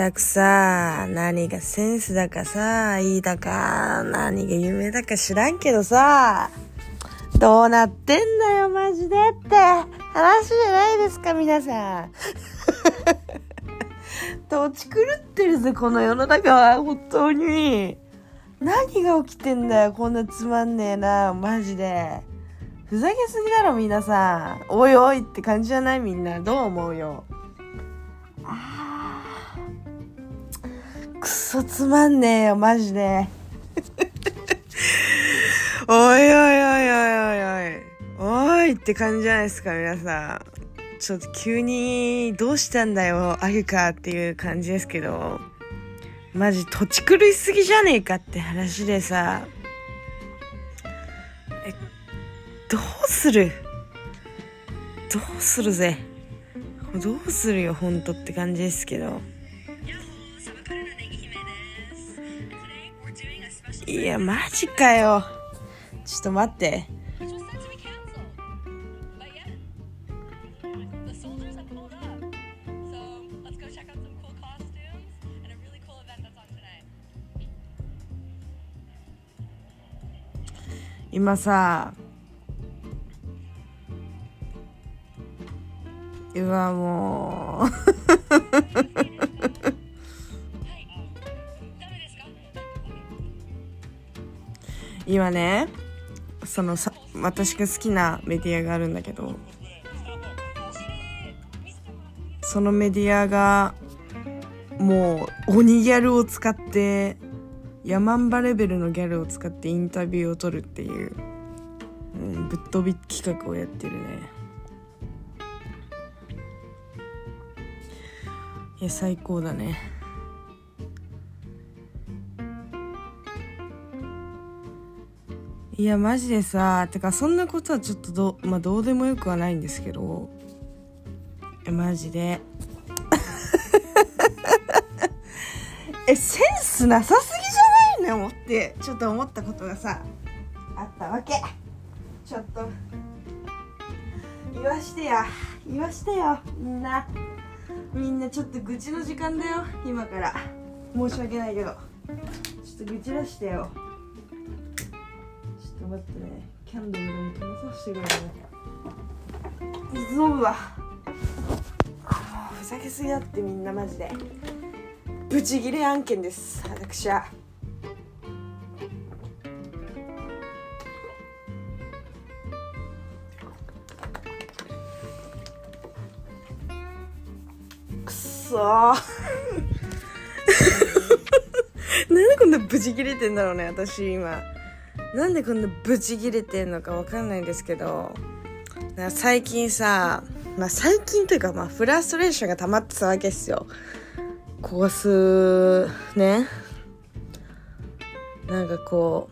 たくさ、何がセンスだかさ、いいだか、何が夢だか知らんけどさ、どうなってんだよ、マジでって話じゃないですか、皆さん。土地狂ってるぜ、この世の中は、本当に。何が起きてんだよ、こんなつまんねえな、マジで。ふざけすぎだろ、皆さん。おいおいって感じじゃないみんな。どう思うよ。あーくそつまんねえよ、マジで。おいおいおいおいおいおい。おいって感じじゃないですか、皆さん。ちょっと急に、どうしたんだよ、あゆかっていう感じですけど。マジ土地狂いすぎじゃねえかって話でさ。え、どうする？どうするぜ。どうするよ、ほんとって感じですけど。いやマジかよちょっと待って今、さうわもう。今ねそのさ私が好きなメディアがあるんだけどそのメディアがもう鬼ギャルを使ってヤマンバレベルのギャルを使ってインタビューを取るっていう、うん、ぶっ飛び企画をやってるね。いや最高だね。いやマジでさてかそんなことはちょっとど,、まあ、どうでもよくはないんですけど。マジで。えセンスなさすぎじゃないの？ってちょっと思ったことがさあったわけ。ちょっと。言わしてや言わしてよみんな。みんなちょっと愚痴の時間だよ今から。申し訳ないけど。ちょっと愚痴らしてよ。キャンドルでも灯させてくれね水飲むわ。ふざけすぎだってみんなマジで。ブチギレ案件です。私は。くっそー。なんでこんなブチギレてんだろうね私今なんでこんなブチギレてんのかわかんないんですけど最近さまあ最近というかまあフラストレーションが溜まってたわけですよ。ここ数ね。なんかこ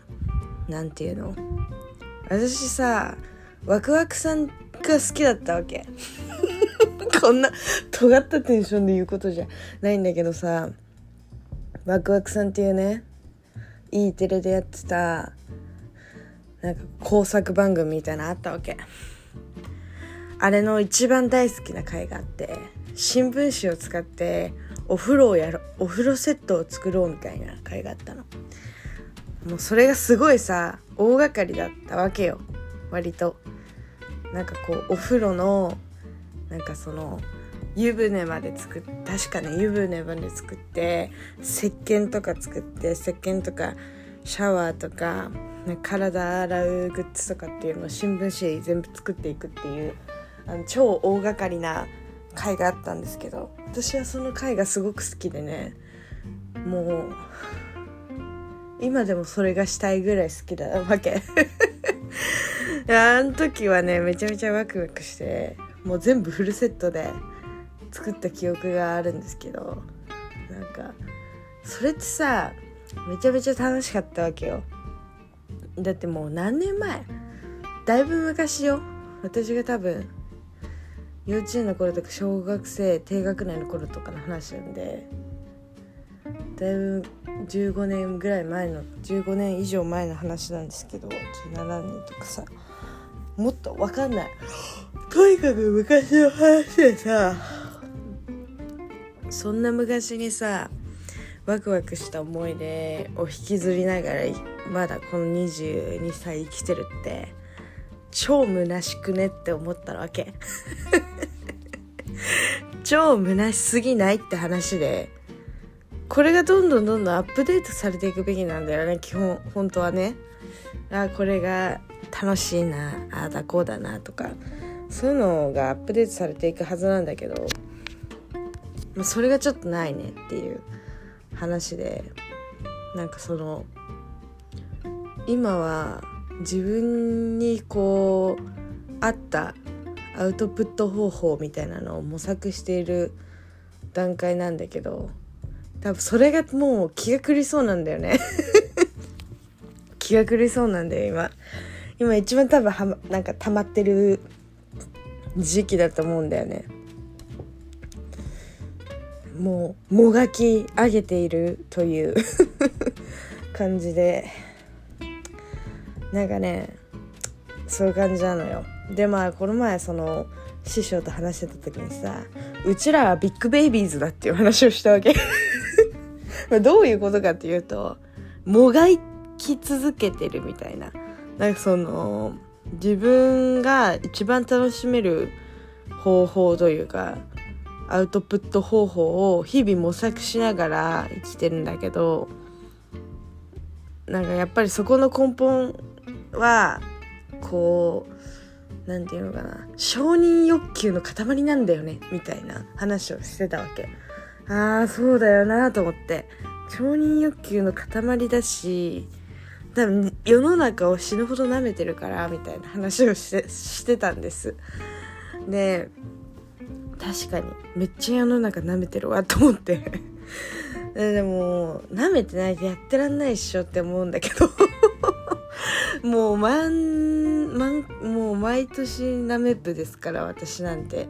うなんていうの？私さワクワクさんが好きだったわけ。こんな尖ったテンションで言うことじゃないんだけどさワクワクさんっていうね E テレでやってたなんか工作番組みたいなのあったわけ。あれの一番大好きな回があって新聞紙を使ってお風呂をやろお風呂セットを作ろうみたいな回があったの。もうそれがすごいさ大掛かりだったわけよ。割と。なんかこうお風呂のなんかその湯船まで作っ確かね湯船まで作って石鹸とか作って石鹸とかシャワーとか体洗うグッズとかっていうのを新聞紙全部作っていくっていうあの超大掛かりな回があったんですけど私はその回がすごく好きでねもう今でもそれがしたいぐらい好きだわけ。あの時はねめちゃめちゃワクワクしてもう全部フルセットで作った記憶があるんですけどなんかそれってさめちゃめちゃ楽しかったわけよ。だってもう何年前だいぶ昔よ。私が多分幼稚園の頃とか小学生低学年の頃とかの話なんでだいぶ15年ぐらい前の15年以上前の話なんですけど17年とかさもっとわかんない。とにかく昔の話でさそんな昔にさワクワクした思い出を引きずりながらまだこの22歳生きてるって超虚しくねって思ったわけ。超虚しすぎないって話でこれがどんどんどんどんアップデートされていくべきなんだよね基本本当はね。あこれが楽しいなああだこうだなとか。そういうのがアップデートされていくはずなんだけどそれがちょっとないねっていう。話でなんかその今は自分にこう合ったアウトプット方法みたいなのを模索している段階なんだけど多分それがもう気が狂いそうなんだよね。気が狂いそうなんだよ今。今一番多分はなんか溜まってる時期だと思うんだよね。もうもがき上げているという 感じで。なんかねそういう感じなのよ。でまあこの前その師匠と話してた時にさうちらはビッグベイビーズだっていう話をしたわけ。どういうことかっていうともがき続けてるみたいな。なんかその自分が一番楽しめる方法というかアウトプット方法を日々模索しながら生きてるんだけどなんかやっぱりそこの根本はこうなんていうのかな承認欲求の塊なんだよねみたいな話をしてたわけ。ああそうだよなと思って。承認欲求の塊だし多分世の中を死ぬほど舐めてるからみたいな話をしてしてたんです。で確かに。めっちゃ世の中舐めてるわと思って。でも舐めてないでやってらんないっしょって思うんだけど。もう毎毎もう毎年ナメプですから私なんて。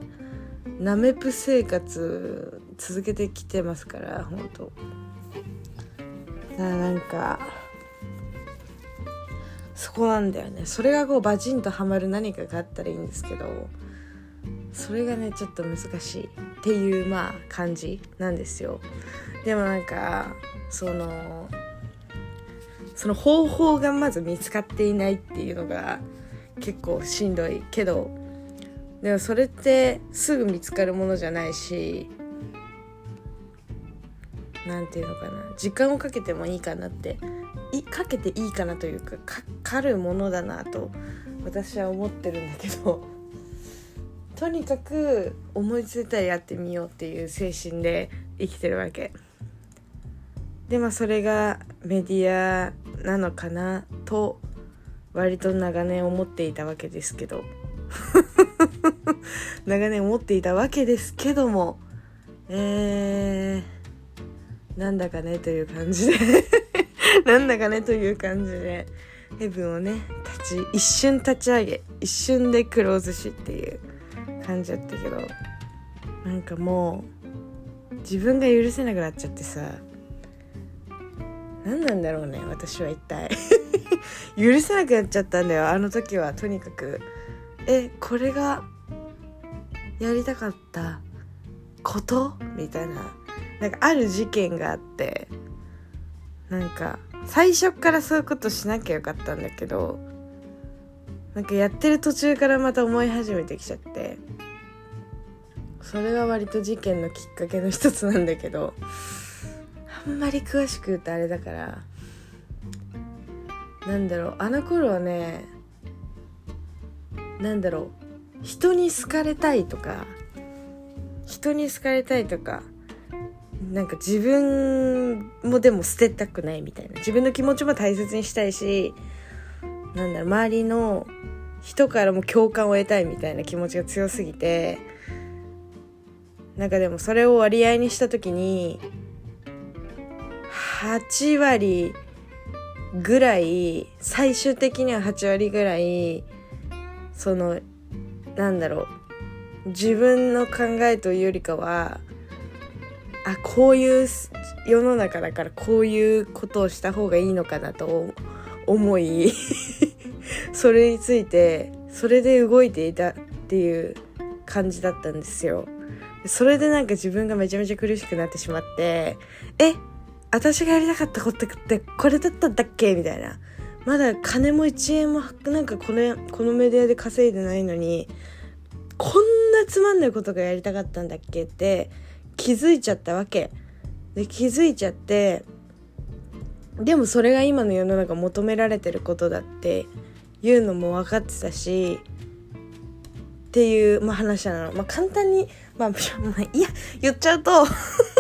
ナメプ生活続けてきてますから本当なんかそこなんだよね。それがこうバチンとはまる何かがあったらいいんですけど。それがねちょっと難しいっていうまあ感じなんですよ。でもなんかそのその方法がまず見つかっていないっていうのが結構しんどいけどでもそれってすぐ見つかるものじゃないし何て言うのかな。時間をかけてもいいかなって。いかけていいかなというかかかるものだなと私は思ってるんだけど。とにかく思いついたらやってみようっていう精神で生きてるわけ。でまあそれがメディアなのかなと割と長年思っていたわけですけど。長年思っていたわけですけども。えー、なんだかねという感じで。なんだかねという感じで。ヘブンをね立ち一瞬立ち上げ一瞬でクローズしっていう。感じだったけどなんかもう自分が許せなくなっちゃってさ何なんだろうね私は一体。許せなくなっちゃったんだよ。あの時はとにかくえこれがやりたかったこと？みたいな。なんかある事件があってなんか最初からそういうことしなきゃよかったんだけどなんかやってる途中からまた思い始めてきちゃって。それが割と事件のきっかけの一つなんだけどあんまり詳しく言うとあれだからなんだろうあの頃はねなんだろう人に好かれたいとか人に好かれたいとかなんか自分もでも捨てたくないみたいな自分の気持ちも大切にしたいしなんだろう周りの人からも共感を得たいみたいな気持ちが強すぎてなんかでもそれを割合にした時に8割ぐらい最終的には8割ぐらいそのなんだろう自分の考えというよりかはあこういう世の中だからこういうことをした方がいいのかなと思い それについてそれで動いていたっていう感じだったんですよ。それでなんか自分がめちゃめちゃ苦しくなってしまってえ私がやりたかったことってこれだったんだっけ？みたいな。まだ金も1円もなんかこのこのメディアで稼いでないのにこんなつまんないことがやりたかったんだっけって気づいちゃったわけ。で気づいちゃってでもそれが今の世の中求められてることだっていうのも分かってたしっていう、まあ、話なの。まあ、簡単に、まあ、まあ、いや、言っちゃうと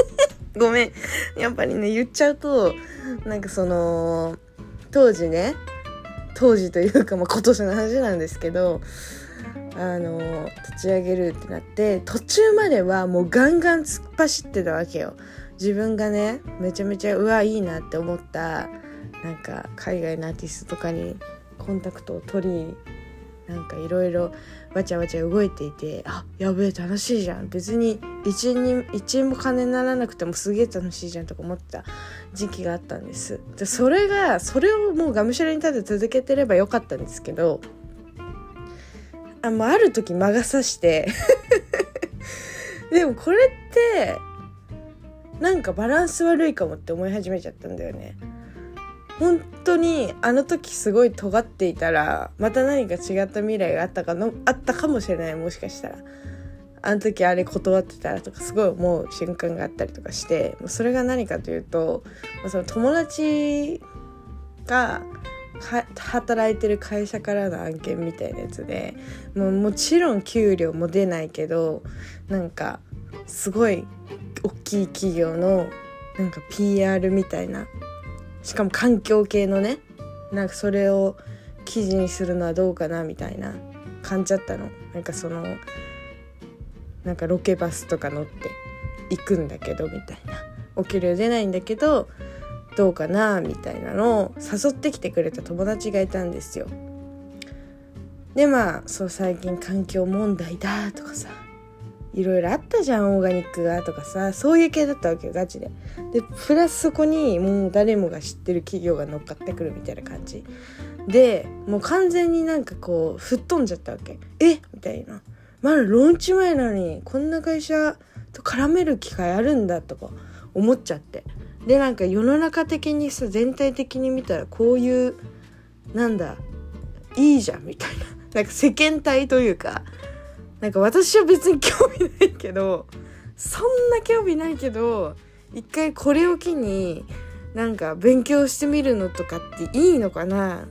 ごめん。やっぱりね、言っちゃうと、なんかその、当時ね、当時というか、まあ、今年の話なんですけど、あの、立ち上げるってなって、途中まではもうガンガン突っ走ってたわけよ。自分がね、めちゃめちゃ、うわ、いいなって思った、なんか、海外のアーティストとかにコンタクトを取り、なんかいろいろわちゃわちゃ動いていてあやべえ楽しいじゃん。別に一円に一円も金にならなくてもすげえ楽しいじゃんとか思った時期があったんです。でそれがそれをもうがむしゃらに立て続けてればよかったんですけどあもうある時魔が差して でもこれってなんかバランス悪いかもって思い始めちゃったんだよね。本当にあの時すごい尖っていたらまた何か違った未来があったかのあったかもしれないもしかしたら。あの時あれ断ってたらとかすごい思う瞬間があったりとかしてそれが何かというとその友達が働いてる会社からの案件みたいなやつでもうもちろん給料も出ないけどなんかすごい大きい企業のなんか PR みたいなしかも環境系のねなんかそれを記事にするのはどうかなみたいな感じだったの。なんかそのなんかロケバスとか乗って行くんだけどみたいな。お給料出ないんだけどどうかなみたいなのを誘ってきてくれた友達がいたんですよ。でまあそう最近環境問題だとかさいろいろあったじゃんオーガニックがとかさそういう系だったわけよガチで。でプラスそこにもう誰もが知ってる企業が乗っかってくるみたいな感じ。でもう完全になんかこう吹っ飛んじゃったわけ。え？みたいな。まだローンチ前なのにこんな会社と絡める機会あるんだとか思っちゃって。でなんか世の中的にさ全体的に見たらこういうなんだいいじゃんみたいな。なんか世間体というか。なんか私は別に興味ないけどそんな興味ないけど一回これを機になんか勉強してみるのとかっていいのかな。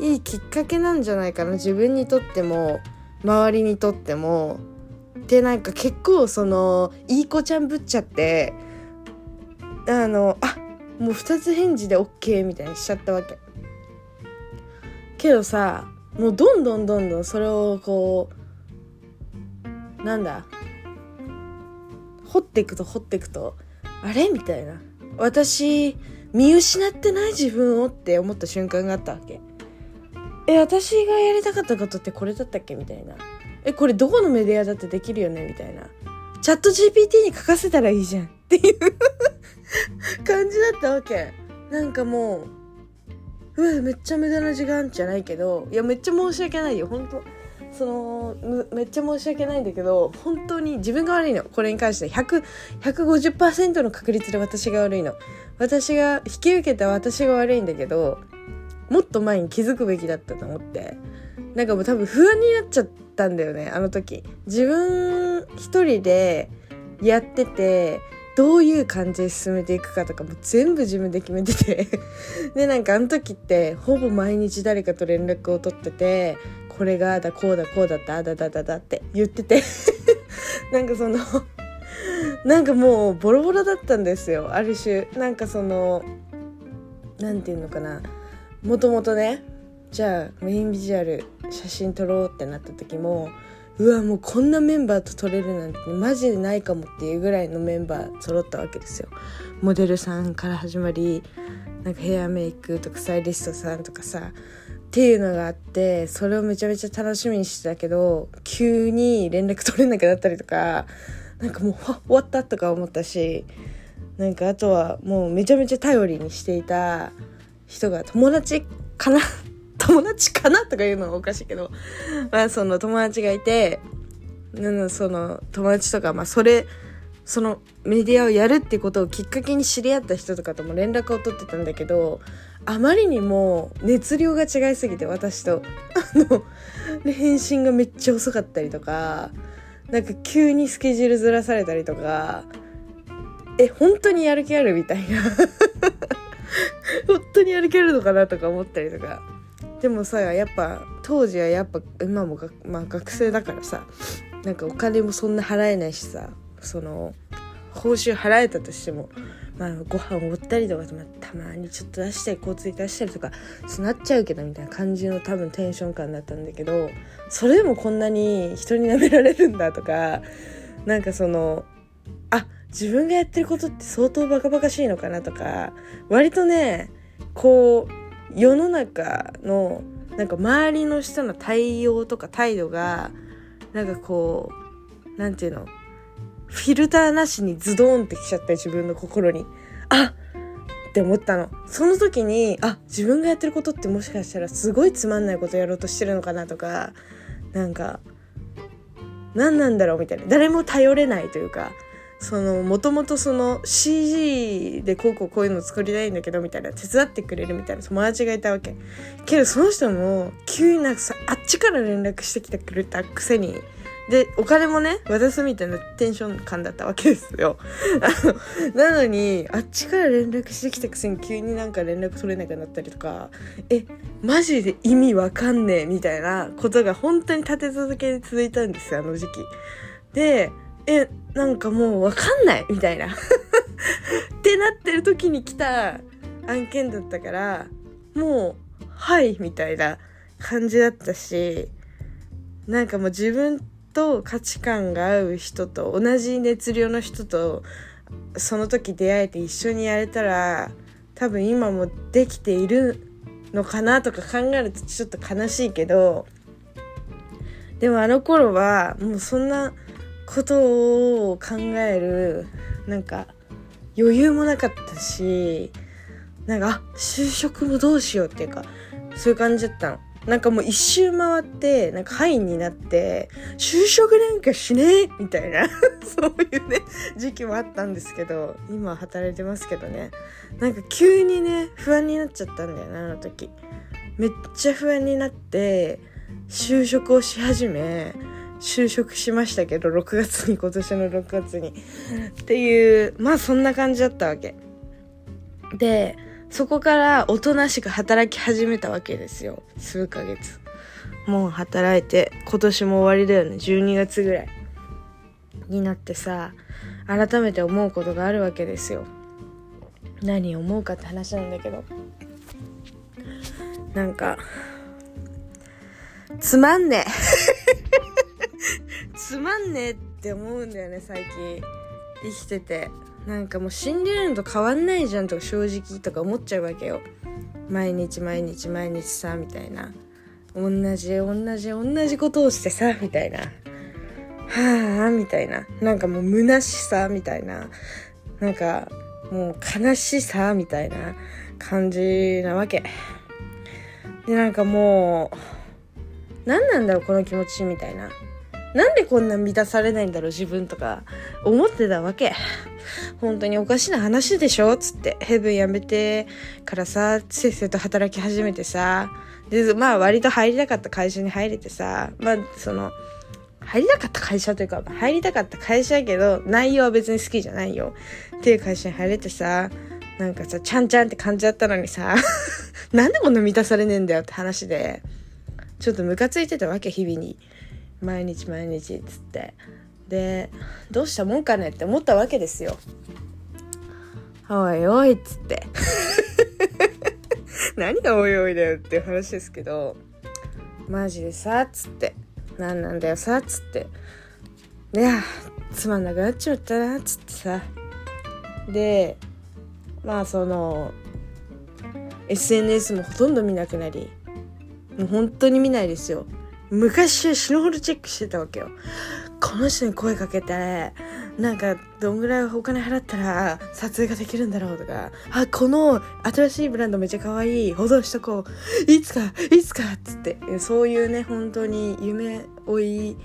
いいきっかけなんじゃないかな。自分にとっても周りにとっても。でなんか結構そのいい子ちゃんぶっちゃってあのあもう2つ返事で OK みたいにしちゃったわけ。けどさもうどんどんどんどんそれをこうなんだ？掘っていくと掘っていくとあれ？みたいな。私見失ってない自分をって思った瞬間があったわけ。え私がやりたかったことってこれだったっけ？みたいな。えこれどこのメディアだってできるよね？みたいな。チャット GPT に書かせたらいいじゃん。っていう感じだったわけ。なんかもううわめっちゃ無駄な時間じゃないけどいやめっちゃ申し訳ないよ。本当そのめっちゃ申し訳ないんだけど本当に自分が悪いの。これに関して100 150%の確率で私が悪いの。私が引き受けた私が悪いんだけどもっと前に気づくべきだったと思って。なんかもう多分不安になっちゃったんだよねあの時。自分一人でやっててどういう感じで進めていくかとかも全部自分で決めてて。でなんかあの時ってほぼ毎日誰かと連絡を取っててこれがだこうだこうだったあだだだだって言ってて。なんかそのなんかもうボロボロだったんですよある種。なんかその何て言うのかな。もともとねじゃあメインビジュアル写真撮ろうってなった時もうわもうこんなメンバーと撮れるなんてマジでないかもっていうぐらいのメンバー揃ったわけですよ。モデルさんから始まりなんかヘアメイクとかスタイリストさんとかさっていうのがあってそれをめちゃめちゃ楽しみにしてたけど急に連絡取れなくなったりとかなんかもう終わったとか思ったしなんかあとはもうめちゃめちゃ頼りにしていた人が友達かな 友達かなとか言うのはおかしいけど、まあその友達がいて、その友達とかまあそれそのメディアをやるってことをきっかけに知り合った人とかとも連絡を取ってたんだけどあまりにも熱量が違いすぎて私と。あの返信がめっちゃ遅かったりとかなんか急にスケジュールずらされたりとかえ本当にやる気あるみたいな。本当にやる気あるのかなとか思ったりとか。でもさやっぱ当時はやっぱ今もが、まあ、学生だからさなんかお金もそんな払えないしさその報酬払えたとしても、まあ、ご飯おごったりとか、まあ、たまにちょっと出したり交通費出したりとかそうなっちゃうけどみたいな感じの多分テンション感だったんだけどそれでもこんなに人に舐められるんだとかなんかそのあ自分がやってることって相当バカバカしいのかなとか割とねこう世の中のなんか周りの人の対応とか態度がなんかこうなんていうのフィルターなしにズドーンってきちゃった自分の心に。あって思ったの。その時にあ自分がやってることってもしかしたらすごいつまんないことやろうとしてるのかなとかなんか何なんだろうみたいな。誰も頼れないというかそのもともとその CG でこうこうこういうの作りたいんだけどみたいな手伝ってくれるみたいな友達がいたわけ。けどその人も急になんかさあっちから連絡してきてくれたくせにでお金もね渡すみたいなテンション感だったわけですよ。あ のなのにあっちから連絡してきたくせに急になんか連絡取れなくなったりとかえマジで意味わかんねえみたいなことが本当に立て続けに続いたんですよあの時期。でえなんかもうわかんないみたいな。ってなってる時に来た案件だったからもうはいみたいな感じだったしなんかもう自分と価値観が合う人と同じ熱量の人とその時出会えて一緒にやれたら多分今もできているのかなとか考えるとちょっと悲しいけどでもあの頃はもうそんなことを考えるなんか余裕もなかったしなんか就職もどうしようっていうかそういう感じだったの。なんかもう一周回ってなんか範囲になって就職なんかしねえみたいな そういうね時期もあったんですけど今働いてますけどね。なんか急にね不安になっちゃったんだよなあの時。めっちゃ不安になって就職をし始め就職しましたけど6月に今年の6月に。っていうまあそんな感じだったわけ。でそこからおとなしく働き始めたわけですよ。数ヶ月。もう働いて今年も終わりだよね。12月ぐらい。になってさ改めて思うことがあるわけですよ。何思うかって話なんだけど。なんかつまんねえ。つまんねえって思うんだよね最近。生きてて。なんかもう死んでるのと変わんないじゃんとか正直とか思っちゃうわけよ。毎日毎日毎日さみたいな。同じ同じ同じことをしてさみたいな。はあみたいな。なんかもう虚しさみたいな。なんかもう悲しさみたいな感じなわけ。でなんかもう何なんだろうこの気持ちみたいな。なんでこんな満たされないんだろう自分とか。思ってたわけ。本当におかしな話でしょつって。ヘブンやめてからさせっせと働き始めてさ。でまあ割と入りたかった会社に入れてさ。まあその入りたかった会社というか入りたかった会社やけど内容は別に好きじゃないよ。っていう会社に入れてさなんかさちゃんちゃんって感じだったのにさ。なんでこんな満たされねえんだよって話で。ちょっとムカついてたわけ日々に。毎日毎日っつって。でどうしたもんかねって思ったわけですよおいおいっつって 何がおいおいだよっていう話ですけどマジでさっつって何なんだよさっつっていやつまんなくなっちまったなっつってさ。でまあその SNS もほとんど見なくなり。もう本当に見ないですよ。昔は死ぬほどチェックしてたわけよ。この人に声かけてなんかどんぐらいお金払ったら撮影ができるんだろうとかあこの新しいブランドめっちゃ可愛い保存しとこう。いつかいつかっつって。そういうね本当に夢追い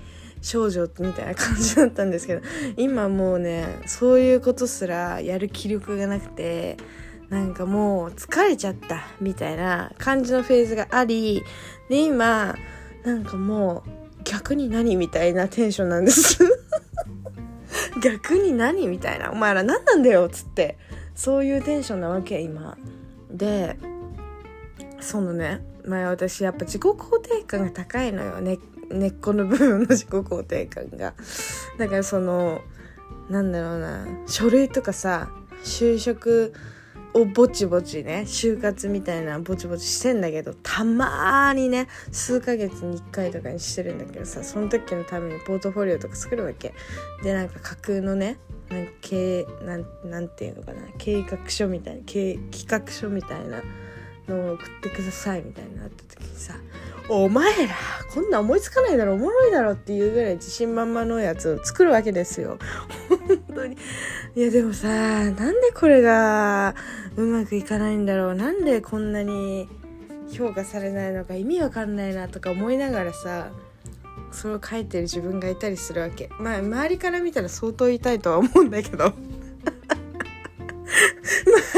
少女みたいな感じだったんですけど今もうねそういうことすらやる気力がなくてなんかもう疲れちゃったみたいな感じのフェーズがありで今なんかもう逆に何みたいなテンションなんです。逆に何みたいな。お前ら何なんだよっつって。そういうテンションなわけ今。でそのね前私やっぱ自己肯定感が高いのよ。ね根っこの部分の自己肯定感が。だからそのなんだろうな。書類とかさ就職をぼちぼちね就活みたいなぼちぼちしてんだけどたまにね数ヶ月に1回とかにしてるんだけどさその時のためにポートフォリオとか作るわけ。でなんか架空のねなんか経なんなんていうのかな計画書みたいな計企画書みたいなのを送ってくださいみたいになった時にさ「お前らこんな思いつかないだろおもろいだろ」っていうぐらい自信満々のやつを作るわけですよ。本当に。いやでもさなんでこれがうまくいかないんだろう。なんでこんなに評価されないのか意味わかんないなとか思いながらさそれを書いてる自分がいたりするわけ。まあ周りから見たら相当痛いとは思うんだけど。周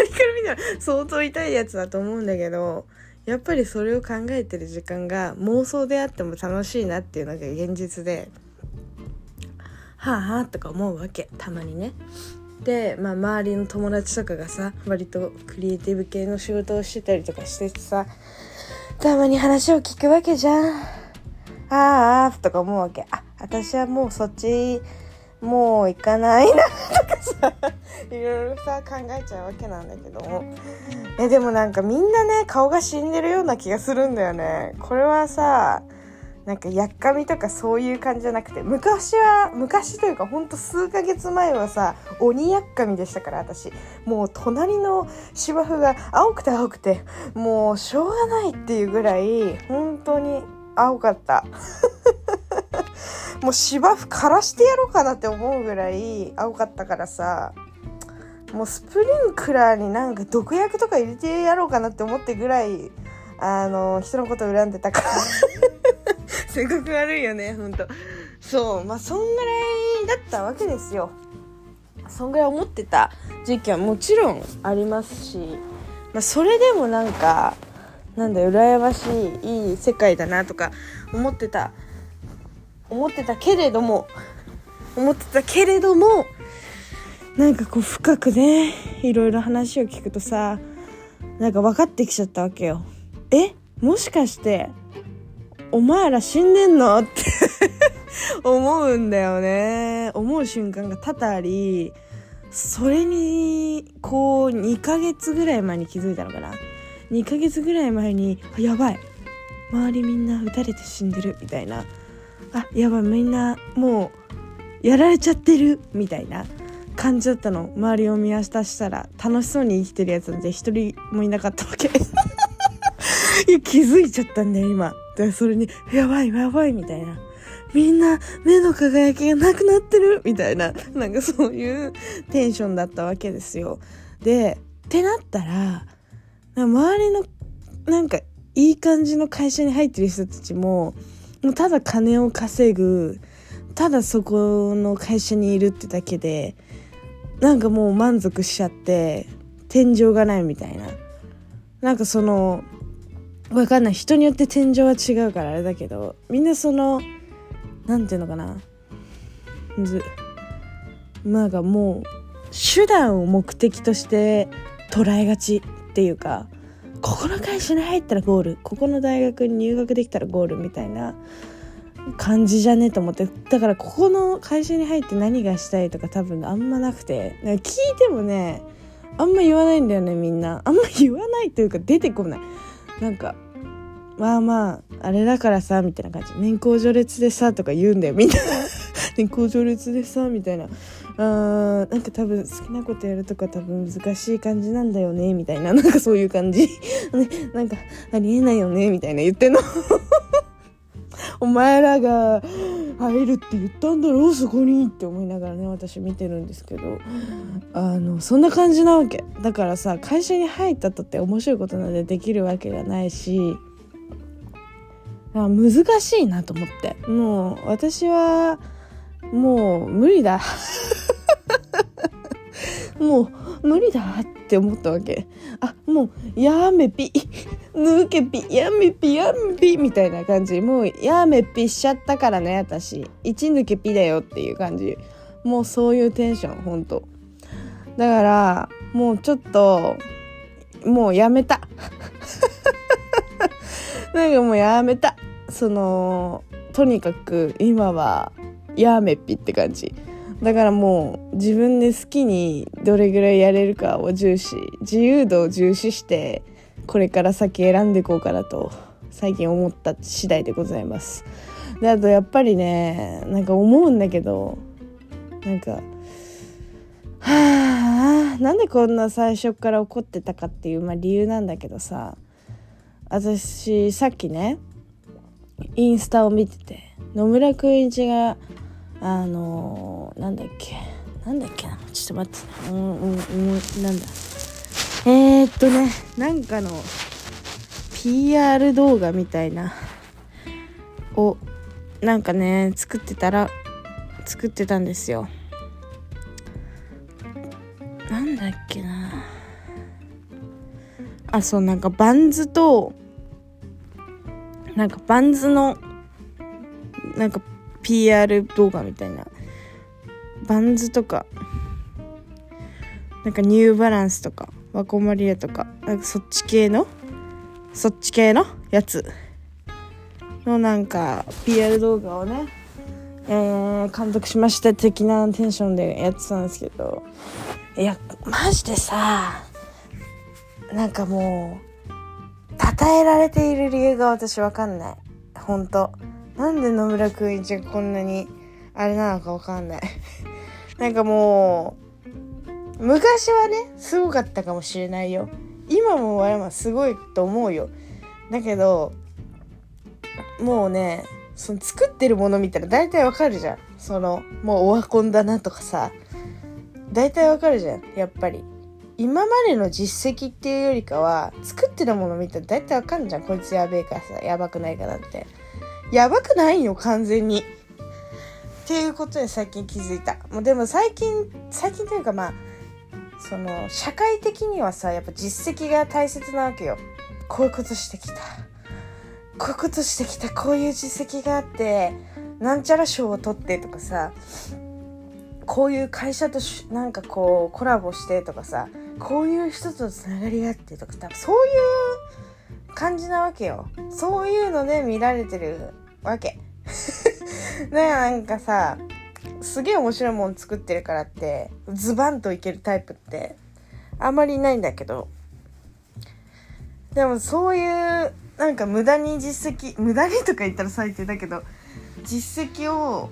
りから見たら相当痛いやつだと思うんだけど。やっぱりそれを考えてる時間が妄想であっても楽しいなっていうのが現実ではあはあとか思うわけたまにね。で、まあ、周りの友達とかがさ割とクリエイティブ系の仕事をしてたりとかしててさたまに話を聞くわけじゃん。あーあーとか思うわけ。あ私はもうそっちもう行かないなとかさいろいろさ考えちゃうわけなんだけど。もえでもなんかみんなね顔が死んでるような気がするんだよね。これはさなんかやっかみとかそういう感じじゃなくて昔は昔というかほんと数ヶ月前はさ鬼やっかみでしたから私。もう隣の芝生が青くて青くてもうしょうがないっていうぐらい本当に青かったもう芝生枯らしてやろうかなって思うぐらい青かったからさもうスプリンクラーになんか毒薬とか入れてやろうかなって思ってぐらいあの人のこと恨んでたから。性格悪いよねほんと。そうまあそんぐらいだったわけですよ。そんぐらい思ってた時期はもちろんありますし、まあ、それでもなんかなんだ羨ましいいい世界だなとか思ってた思ってたけれども思ってたけれどもなんかこう深くねいろいろ話を聞くとさなんか分かってきちゃったわけよ。えもしかしてお前ら死んでんの？って 思うんだよね。思う瞬間が多々ありそれにこう2ヶ月ぐらい前に気づいたのかな。2ヶ月ぐらい前にやばい。周りみんな撃たれて死んでるみたいな。あやばいみんなもうやられちゃってるみたいな感じだったの。周りを見渡したら楽しそうに生きてるやつなんて一人もいなかったわけ。いや気づいちゃったんだよ今。でそれにやばいやばいみたいな。みんな目の輝きがなくなってるみたいな。なんかそういうテンションだったわけですよ。でってなったら周りのなんかいい感じの会社に入ってる人たちももうただ金を稼ぐただそこの会社にいるってだけでなんかもう満足しちゃって天井がないみたいな。なんかそのわかんない。人によって天井は違うからあれだけどみんなそのなんていうのかな。ずなんかもう手段を目的として捉えがちっていうか。ここの会社に入ったらゴール。ここの大学に入学できたらゴールみたいな感じじゃねと思って。だからここの会社に入って何がしたいとか多分あんまなくて。聞いてもねあんま言わないんだよねみんな。あんま言わないというか出てこない。なんかまあまああれだからさみたいな感じ。年功序列でさとか言うんだよみんな。年功序列でさみたいな。あーなんか多分好きなことやるとか多分難しい感じなんだよねみたいな。なんかそういう感じ、ね、なんかありえないよねみたいな言ってんの。お前らが入るって言ったんだろうそこにって思いながらね私見てるんですけど。あのそんな感じなわけ。だからさ会社に入ったとって面白いことなんでできるわけじゃないし。難しいなと思って。もう私はもう無理だ。もう無理だって思ったわけ。あもうやめぴ。抜けぴ。やめぴ。やめぴ。みたいな感じ。もうやめぴしちゃったからね私。1抜けぴだよっていう感じ。もうそういうテンションほんと。だからもうちょっともうやめた。なんかもうやめた。そのとにかく今はやめっぴって感じ。だからもう自分で好きにどれぐらいやれるかを重視自由度を重視してこれから先選んでいこうかなと最近思った次第でございます。であとやっぱりねなんか思うんだけどなんかはあなんでこんな最初から怒ってたかっていう、まあ、理由なんだけどさ私さっきねインスタを見てて野村くんいちがあのー、なんだっけ？なんだっけな？ちょっと待って。うんうんうんなんだ？えー、っとねなんかの PR 動画みたいなをなんかね作ってたら作ってたんですよ。なんだっけな？あそうなんかバンズとなんかバンズのなんか PR 動画みたいな。バンズとか。なんかニューバランスとか。ワコマリアとか。なんかそっち系の？そっち系のやつ。のなんか PR 動画をねえー、監督しました的なテンションでやってたんですけど。いやマジでさなんかもう称えられている理由が私わかんない。本当なんで野村くん一がこんなにあれなのかわかんない。なんかもう昔はねすごかったかもしれないよ。今も我々はすごいと思うよ。だけどもうねその作ってるもの見たら大体わかるじゃん。そのもうオワコンだなとかさ。大体わかるじゃんやっぱり。今までの実績っていうよりかは作ってるもの見たら大体わかるじゃん。こいつやべえかさやばくないかなって。やばくないよ完全に。っていうことに最近気づいた。もうでも最近最近というかまあその社会的にはさやっぱ実績が大切なわけよ。こういうことしてきた。こういうことしてきた。こういう実績があってなんちゃら賞を取ってとかさこういう会社となんかこうコラボしてとかさこういう人とつながりがあってとか多分そういう感じなわけよ。そういうので見られてるわけ。だからなんかさすげえ面白いもん作ってるからってズバンといけるタイプってあんまりいないんだけど。でもそういうなんか無駄に実績無駄にとか言ったら最低だけど実績を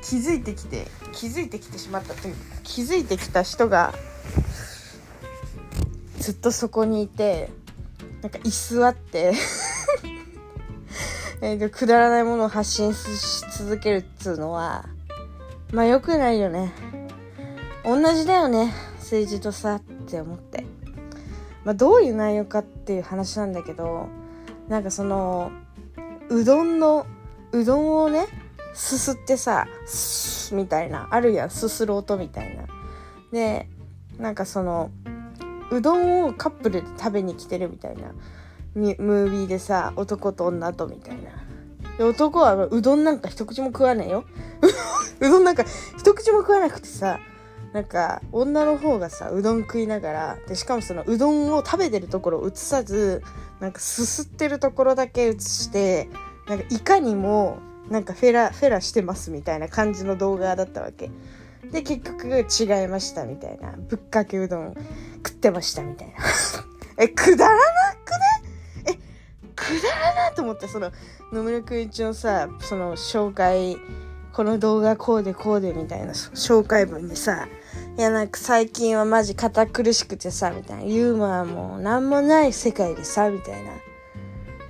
気づいてきて気づいてきてしまったというか気づいてきた人がずっとそこにいてなんか居座って えー、くだらないものを発信し続けるっつうのはまあ良くないよね。同じだよね政治とさって思って。まあどういう内容かっていう話なんだけどなんかそのうどんのうどんをねすすってさスみたいなあるやんすする音みたいな。でなんかそのうどんをカップルで食べに来てるみたいな。ムービーでさ男と女とみたいな。で男はうどんなんか一口も食わねえよ。うどんなんか一口も食わな くてさなんか女の方がさうどん食いながらでしかもそのうどんを食べてるところを映さずなんかすすってるところだけ映してなんかいかにもなんかフェラフェラしてますみたいな感じの動画だったわけ。で結局違いましたみたいな。ぶっかけうどん食ってましたみたいな。えくだらなくね？えくだらなと思ってその野村くん一のさその紹介この動画こうでこうでみたいな紹介文でさいやなんか最近はマジ堅苦しくてさみたいな。ユーモアも何もない世界でさみたいな。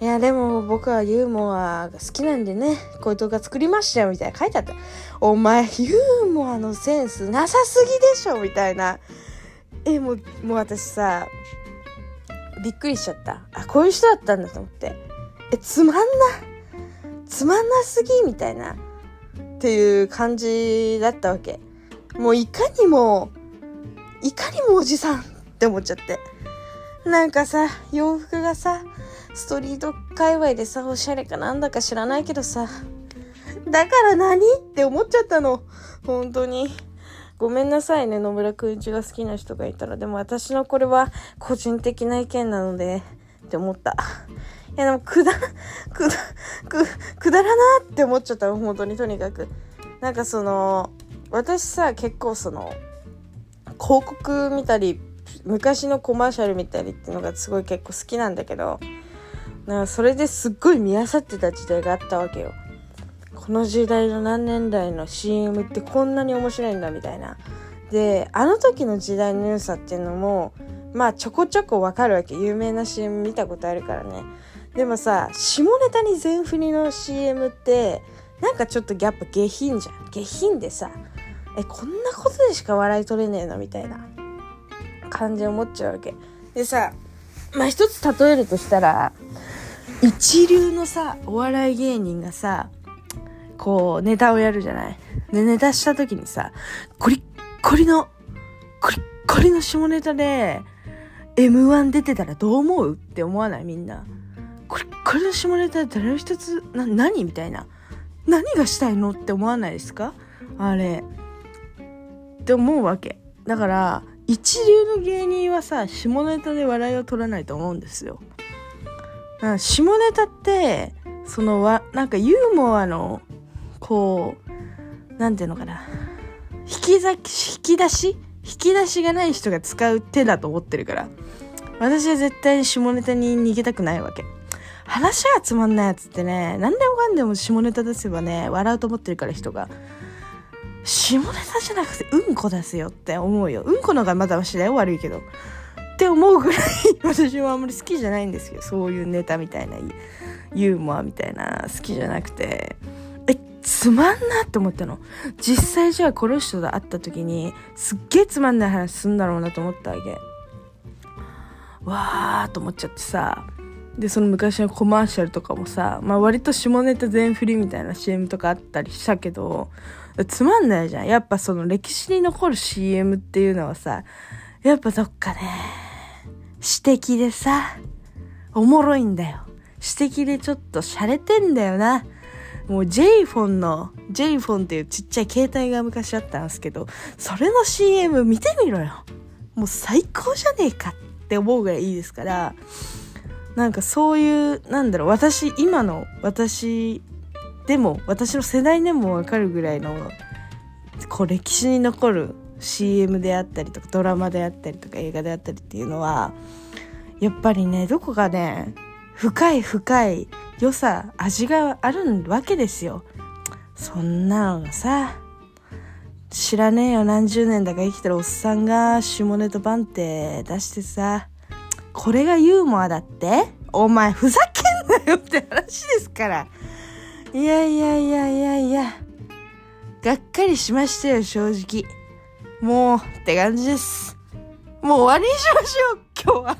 いやでも僕はユーモアが好きなんでねこういう動画作りましたよみたいな書いてあった。お前ユーモアのセンスなさすぎでしょみたいな。えもうもう私さびっくりしちゃった。あこういう人だったんだと思って。えつまんなつまんなすぎみたいな。っていう感じだったわけ。もういかにもいかにもおじさんって思っちゃって。なんかさ洋服がさストリート界隈でさおしゃれかなんだか知らないけどさ。だから何？って思っちゃったの。本当に。ごめんなさいね。野村くん一が好きな人がいたら。でも私のこれは個人的な意見なので。って思った。いやでもくだくだくくだらなって思っちゃった本当に。とにかく。なんかその私さ結構その広告見たり昔のコマーシャル見たりっていうのがすごい結構好きなんだけど。なそれですっごい見漁ってた時代があったわけよ。この時代の何年代の CM ってこんなに面白いんだみたいな。であの時の時代の良さっていうのもまあちょこちょこわかるわけ。有名な CM 見たことあるからね。でもさ下ネタに全振りの CM ってなんかちょっとギャップ下品じゃん。下品でさえこんなことでしか笑い取れねえのみたいな。感じ思っちゃうわけ。でさまあ一つ例えるとしたら一流のさお笑い芸人がさこうネタをやるじゃない？でネタした時にさコリッコリのコリッコリの下ネタで M1 出てたらどう思う？って思わない？みんな。これこれの下ネタで誰の一つな何？みたいな。何がしたいの？って思わないですか？あれ。って思うわけ。だから一流の芸人はさ下ネタで笑いを取らないと思うんですよ。下ネタってそのわなんかユーモアのこうなんていうのかな。引きざ引き出し？引き出しがない人が使う手だと思ってるから。私は絶対に下ネタに逃げたくないわけ。話がつまんないやつってね何でもかんでも下ネタ出せばね笑うと思ってるから人が。下ネタじゃなくてうんこ出すよって思うよ。うんこの方がまだましだよ悪いけど。って思うぐらい私はあんまり好きじゃないんですよそういうネタみたいなユーモアみたいな好きじゃなくて。えつまんなって思ったの。実際じゃあこの人と会った時にすっげえつまんない話すんだろうなと思ったわけ。わーと思っちゃってさ。でその昔のコマーシャルとかもさ、まあ、割と下ネタ全振りみたいな CM とかあったりしたけどつまんないじゃん。やっぱその歴史に残る CM っていうのはさやっぱどっかね。詩的でさおもろいんだよ。詩的でちょっと洒落てんだよな。もう J フォンの J フォンっていうちっちゃい携帯が昔あったんですけどそれの CM 見てみろよ。もう最高じゃねえかって思うぐらいいいですからなんかそういうなんだろう私今の私でも私の世代でもわかるぐらいのこう歴史に残る CM であったりとかドラマであったりとか映画であったりっていうのはやっぱりねどこかね深い深い良さ味があるわけですよ。そんなのがさ知らねえよ。何十年だか生きてるおっさんが下ネタ版って出してさこれがユーモアだって？お前ふざけんなよって話ですから。いやいやいやいやいやがっかりしましたよ正直。もうって感じです。もう終わりにしましょう今日は